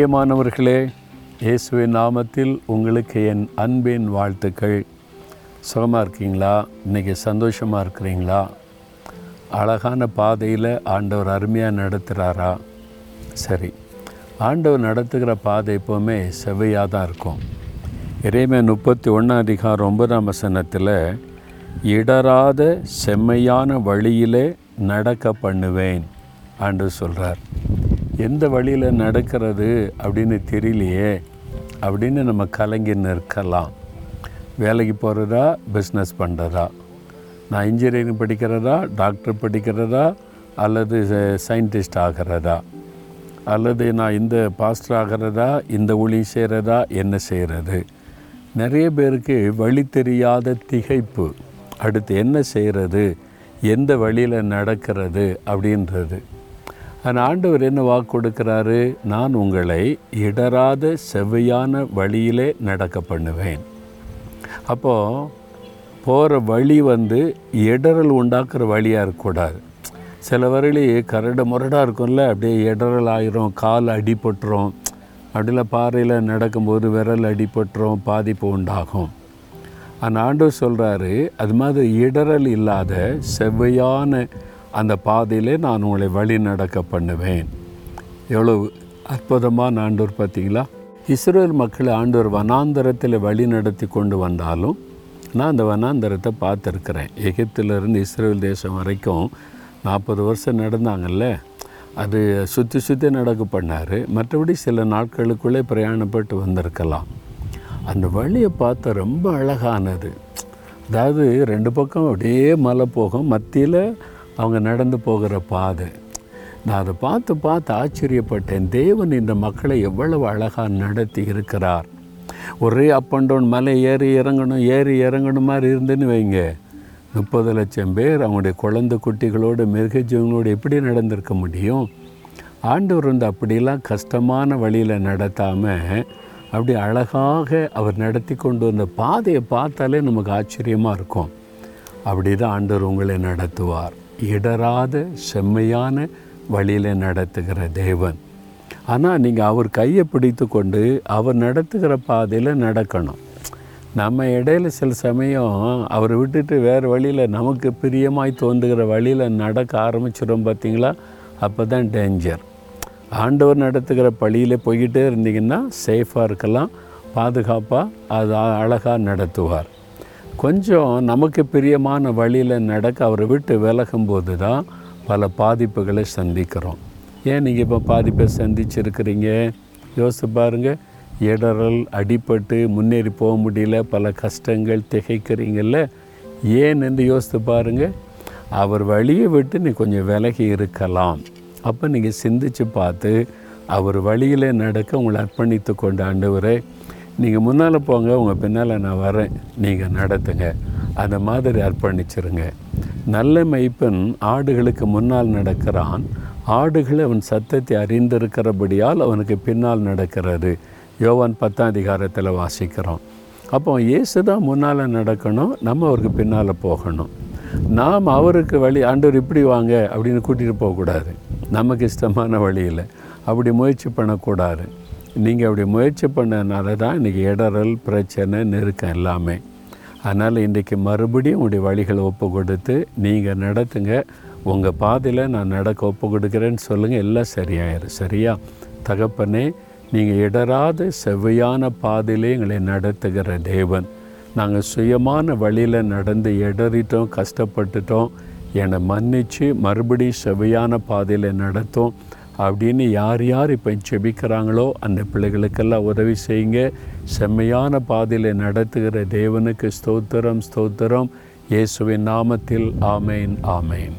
பிரியமானவர்களே இயேசுவின் நாமத்தில் உங்களுக்கு என் அன்பின் வாழ்த்துக்கள். சுகமாக இருக்கீங்களா? இன்றைக்கி சந்தோஷமாக இருக்கிறீங்களா? அழகான பாதையில் ஆண்டவர் அருமையாக நடத்துகிறாரா சரி ஆண்டவர் நடத்துகிற பாதை எப்போவுமே செவ்வையாக தான் இருக்கும். இறைமை முப்பத்தி ஒன்றாம் அதிகாரம் ஒன்பதாம் வசனத்தில் இடராத செம்மையான வழியிலே நடக்க பண்ணுவேன் ஆண்டு சொல்கிறார் எந்த வழியில் நடக்கிறது அப்படின்னு தெரியலையே அப்படின்னு நம்ம கலங்கி நிற்கலாம். வேலைக்கு போகிறதா பிஸ்னஸ் பண்ணுறதா நான் இன்ஜினியரிங் படிக்கிறதா டாக்டர் படிக்கிறதா அல்லது சயின்டிஸ்ட் ஆகிறதா? அல்லது நான் இந்த பாஸ்டர் ஆகிறதா இந்த ஒளி செய்கிறதா என்ன செய்கிறது நிறைய பேருக்கு வழி தெரியாத திகைப்பு. அடுத்து என்ன செய்கிறது எந்த வழியில் நடக்கிறது? அப்படின்றது. அந்த ஆண்டவர் என்ன வாக்கு கொடுக்குறாரு? நான் உங்களை இடராத செவ்வையான வழியிலே நடக்க பண்ணுவேன். அப்போது போகிற வழி வந்து இடரல் உண்டாக்குற வழியாக இருக்கக்கூடாது. சில வரையிலே கரடு முரடாக இருக்கும்ல அப்படியே இடரல் ஆயிரும் கால் அடிபட்டுரும். அப்படிலாம் பாறையில் நடக்கும்போது விரல் அடிபட்டுரும் பாதிப்பு உண்டாகும். அந்த ஆண்டவர் சொல்கிறாரு அது மாதிரி இடரல் இல்லாத செவ்வையான அந்த பாதையிலே நான் உங்களை வழி நடக்க பண்ணுவேன். எவ்வளவு அற்புதமான ஆண்டோர் பார்த்தீங்களா? இஸ்ரேல் மக்களை ஆண்டோர் வனாந்தரத்தில் வழி நடத்தி கொண்டு வந்தாலும் நான் அந்த வனாந்தரத்தை பார்த்துருக்குறேன். எகிப்திலிருந்து இஸ்ரேல் தேசம் வரைக்கும் நாற்பது வருஷம் நடந்தாங்கல்ல? அது சுற்றி சுற்றி நடக்க பண்ணார். மற்றபடி சில நாட்களுக்குள்ளே பிரயாணப்பட்டு வந்திருக்கலாம். அந்த வழியை பார்த்தா ரொம்ப அழகானது. அதாவது ரெண்டு பக்கம் அப்படியே மலை போகும். மத்தியில் அவங்க நடந்து போகிற பாதை. நான் அதை பார்த்து பார்த்து ஆச்சரியப்பட்டேன். தேவன் இந்த மக்களை எவ்வளவு அழகாக நடத்தி இருக்கிறார். ஒரே அப் அண்ட் டவுன் மலை ஏறி இறங்கணும் ஏறி இறங்கணும் மாதிரி இருந்துன்னு வைங்க. முப்பது லட்சம் பேர் அவங்களுடைய குழந்தை குட்டிகளோடு மிருகஜீவங்களோடு எப்படி நடந்திருக்க முடியும்? ஆண்டவர் வந்து அப்படிலாம் கஷ்டமான வழியில் நடத்தாமல் அப்படி அழகாக அவர் நடத்தி கொண்டு வந்த பாதையை பார்த்தாலே நமக்கு ஆச்சரியமாக இருக்கும். அப்படி தான் ஆண்டவர் உங்களை நடத்துவார். இடராத செம்மையான வழியில் நடத்துகிற தேவன். ஆனால் நீங்கள் அவர் கையை பிடித்து கொண்டு அவர் நடத்துகிற பாதையில் நடக்கணும். நம்ம இடையில சில சமயம் அவரை விட்டுட்டு வேறு வழியில் நமக்கு பிரியமாய் தோன்றுகிற வழியில் நடக்க ஆரம்பிச்சிடும் பார்த்தீங்களா அப்போ தான் டேஞ்சர் ஆண்டவர் நடத்துகிற பழியில் போய்கிட்டே இருந்தீங்கன்னா சேஃபாக இருக்கலாம். பாதுகாப்பாக அது அழகாக நடத்துவார். கொஞ்சம் நமக்கு பிரியமான வழியில் நடக்க அவரை விட்டு விலகும்போது தான் பல பாதிப்புகளை சந்திக்கிறோம். ஏன் நீங்கள் இப்போ பாதிப்பை சந்திச்சிருக்கிறீங்க? யோசித்து பாருங்கள் இடரல் அடிபட்டு முன்னேறி போக முடியல பல கஷ்டங்கள் திகைக்கிறீங்கள்ல ஏன் என்று யோசித்து பாருங்கள் அவர் வழியை விட்டு நீ கொஞ்சம் விலகி இருக்கலாம். அப்போ நீங்கள் சிந்தித்து பார்த்து அவர் வழியில் நடக்க உங்களை அர்ப்பணித்து கொண்டு ஆண்டவரை நீங்கள் முன்னால் போங்க உங்கள் பின்னால் நான் வரேன். நீங்கள் நடத்துங்க. அந்த மாதிரி அர்ப்பணிச்சிருங்க. நல்ல மெய்ப்பன் ஆடுகளுக்கு முன்னால் நடக்கிறான். ஆடுகள் அவன் சத்தத்தை அறிந்திருக்கிறபடியால் அவனுக்கு பின்னால் நடக்கிறது. யோவான் பத்தாம் அதிகாரத்தில் வாசிக்கிறோம். அப்போ இயேசு தான் முன்னால் நடக்கணும் நம்ம அவருக்கு பின்னால் போகணும். நாம் அவருக்கு வழி ஆண்டவர் இப்படி வாங்க அப்படின்னு கூட்டிகிட்டு போகக்கூடாது. நமக்கு இஷ்டமான வழியில். அப்படி முயற்சி பண்ணக்கூடாது. நீங்கள் அப்படி முயற்சி பண்ணனால தான் இன்றைக்கி இடரல் பிரச்சனை நெருக்கம் எல்லாமே. அதனால் இன்றைக்கி மறுபடியும் உங்களுடைய வழிகளை ஒப்பு கொடுத்து நீங்கள் நடத்துங்க. உங்கள் பாதையில் நான் நடக்க ஒப்பு கொடுக்குறேன்னு சொல்லுங்கள் எல்லாம் சரியாயிரும். சரியா? தகப்பனே நீங்கள் இடராத செவ்வையான பாதையிலே எங்களை நடத்துகிற தேவன். நாங்கள் சுயமான வழியில் நடந்து இடறிட்டோம் கஷ்டப்பட்டுட்டோம். என்னை மன்னித்து மறுபடியும் செவ்வையான பாதையில் நடத்தும். அப்படின்னு யார் யார் இப்போ செபிக்கிறாங்களோ அந்த பிள்ளைகளுக்கெல்லாம் உதவி செய்யுங்க. செம்மையான பாதையில் நடத்துகிற தேவனுக்கு ஸ்தோத்திரம் ஸ்தோத்திரம். இயேசுவின் நாமத்தில் ஆமேன் ஆமேன்.